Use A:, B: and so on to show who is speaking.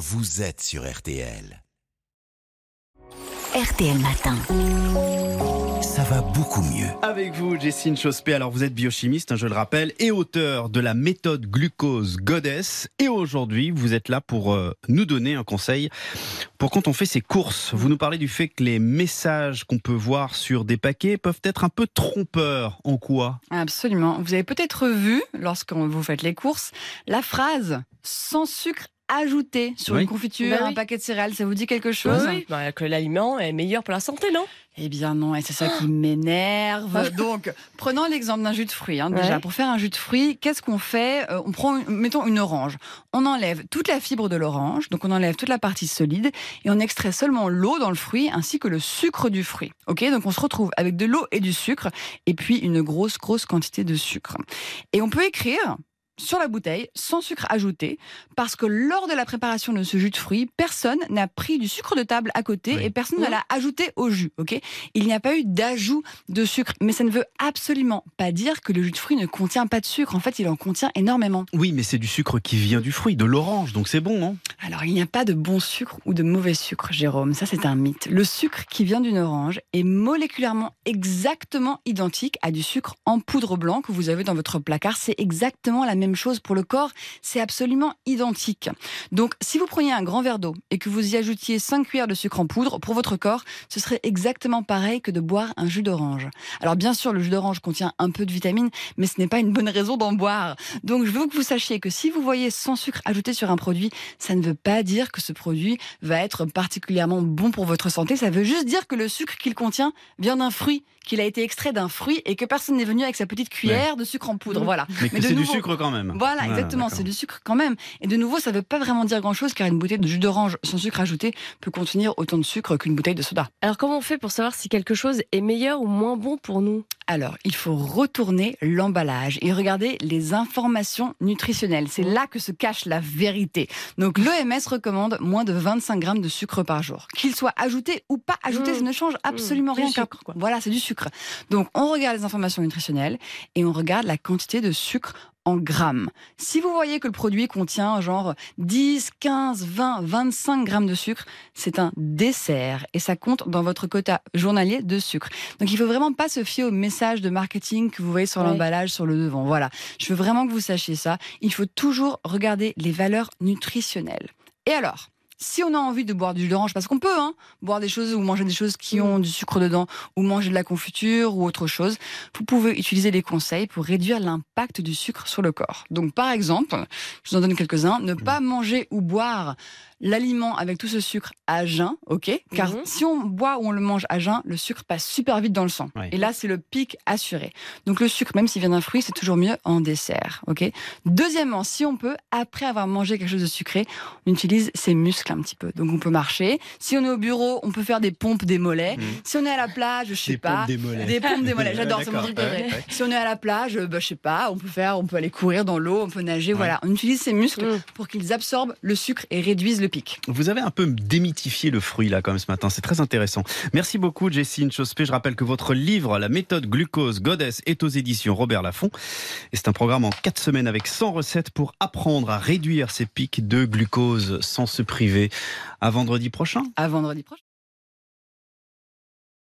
A: vous êtes sur RTL.
B: RTL Matin.
A: Ça va beaucoup mieux.
C: Avec vous, Jessine Chospé. Alors, vous êtes biochimiste, hein, je le rappelle, et auteur de la méthode glucose Goddess. Et aujourd'hui, vous êtes là pour euh, nous donner un conseil pour quand on fait ses courses. Vous nous parlez du fait que les messages qu'on peut voir sur des paquets peuvent être un peu trompeurs. En quoi?
D: Absolument. Vous avez peut-être vu, lorsque vous faites les courses, la phrase sans sucre ajouté sur
C: Oui.
D: une confiture,
E: Bah oui.
D: un paquet de céréales. Ça vous dit quelque chose
E: Oui, bah, que l'aliment est meilleur pour la santé, non?
D: Eh bien non, et c'est ça qui m'énerve. Donc, prenons l'exemple d'un jus de fruits. hein, déjà,
E: Ouais.
D: pour faire un jus de fruits, qu'est-ce qu'on fait? Euh, On prend, mettons, une orange. On enlève toute la fibre de l'orange, donc on enlève toute la partie solide, et on extrait seulement l'eau dans le fruit ainsi que le sucre du fruit. Ok, donc on se retrouve avec de l'eau et du sucre, et puis une grosse, grosse quantité de sucre. Et on peut écrire sur la bouteille, sans sucre ajouté, parce que lors de la préparation de ce jus de fruits, personne n'a pris du sucre de table à côté
C: Oui.
D: et personne ne l'a ajouté au jus. Ok? Il n'y a pas eu d'ajout de sucre, mais ça ne veut absolument pas dire que le jus de fruits ne contient pas de sucre. En fait, il en contient énormément.
C: Oui, mais c'est du sucre qui vient du fruit, de l'orange, donc c'est bon, non?
D: Alors, il n'y a pas de bon sucre ou de mauvais sucre, Jérôme. Ça, c'est un mythe. Le sucre qui vient d'une orange est moléculairement exactement identique à du sucre en poudre blanc que vous avez dans votre placard. C'est exactement la même chose pour le corps. C'est absolument identique. Donc, si vous preniez un grand verre d'eau et que vous y ajoutiez 5 cuillères de sucre en poudre, pour votre corps, ce serait exactement pareil que de boire un jus d'orange. Alors, bien sûr, le jus d'orange contient un peu de vitamines, mais ce n'est pas une bonne raison d'en boire. Donc, je veux que vous sachiez que si vous voyez sans sucre ajouté sur un produit, ça ne veut pas dire que ce produit va être particulièrement bon pour votre santé. Ça veut juste dire que le sucre qu'il contient vient d'un fruit, qu'il a été extrait d'un fruit et que personne n'est venu avec sa petite cuillère de sucre en poudre.
E: Mhm.
D: Voilà.
C: Mais c'est du sucre quand même.
D: Voilà, exactement,
C: d'accord.
D: c'est du sucre quand même. Et de nouveau, ça ne veut pas vraiment dire grand-chose car une bouteille de jus d'orange sans sucre ajouté peut contenir autant de sucre qu'une bouteille de soda.
E: Alors comment on fait pour savoir si quelque chose est meilleur ou moins bon pour nous?
D: Alors, il faut retourner l'emballage et regarder les informations nutritionnelles. C'est là que se cache la vérité. Donc, l'OMS recommande moins de 25 grammes de sucre par jour. Qu'il soit ajouté ou pas ajouté,
E: Mmh.
D: ça ne change absolument
E: du
D: rien.
E: sucre, quoi.
D: Voilà, c'est du sucre. Donc, on regarde les informations nutritionnelles et on regarde la quantité de sucre en grammes. Si vous voyez que le produit contient genre 10, 15, 20, 25 grammes de sucre, c'est un dessert et ça compte dans votre quota journalier de sucre. Donc il faut vraiment pas se fier aux messages de marketing que vous voyez sur
E: Ouais.
D: l'emballage, sur le devant. Voilà. Je veux vraiment que vous sachiez ça. Il faut toujours regarder les valeurs nutritionnelles. Et alors? Si on a envie de boire du jus d'orange, parce qu'on peut hein, boire des choses ou manger des choses qui ont du sucre dedans, ou manger de la confiture ou autre chose, vous pouvez utiliser les conseils pour réduire l'impact du sucre sur le corps. Donc par exemple, je vous en donne quelques-uns, ne pas manger ou boire l'aliment avec tout ce sucre à jeun, ok? Car
E: Mhm.
D: si on boit ou on le mange à jeun, le sucre passe super vite dans le sang. Et là, c'est le pic assuré. Donc le sucre, même s'il vient d'un fruit, c'est toujours mieux en dessert, ok? Deuxièmement, si on peut, après avoir mangé quelque chose de sucré, on utilise ses muscles un petit peu. Donc on peut marcher. Si on est au bureau, on peut faire des pompes des mollets.
C: Mhm.
D: Si on est à la plage, je sais
C: Des
D: pas,
C: pompes des mollets.
D: des pompes des mollets. J'adore, c'est mon
C: d'accord.
D: truc préféré.
C: Ouais, ouais.
D: Si on est à la plage, euh, bah, je sais pas, on peut faire, on peut aller courir dans l'eau, on peut nager. Voilà, on utilise ses muscles
E: Mm.
D: pour qu'ils absorbent le sucre et réduisent le pic.
C: Vous avez un peu démythifié le fruit là quand même ce matin, c'est très intéressant. Merci beaucoup Jessine Chospé. Je rappelle que votre livre La méthode glucose Goddess est aux éditions Robert Laffont. Et c'est un programme en 4 semaines avec 100 recettes pour apprendre à réduire ses pics de glucose sans se priver. À vendredi prochain.
D: À vendredi prochain.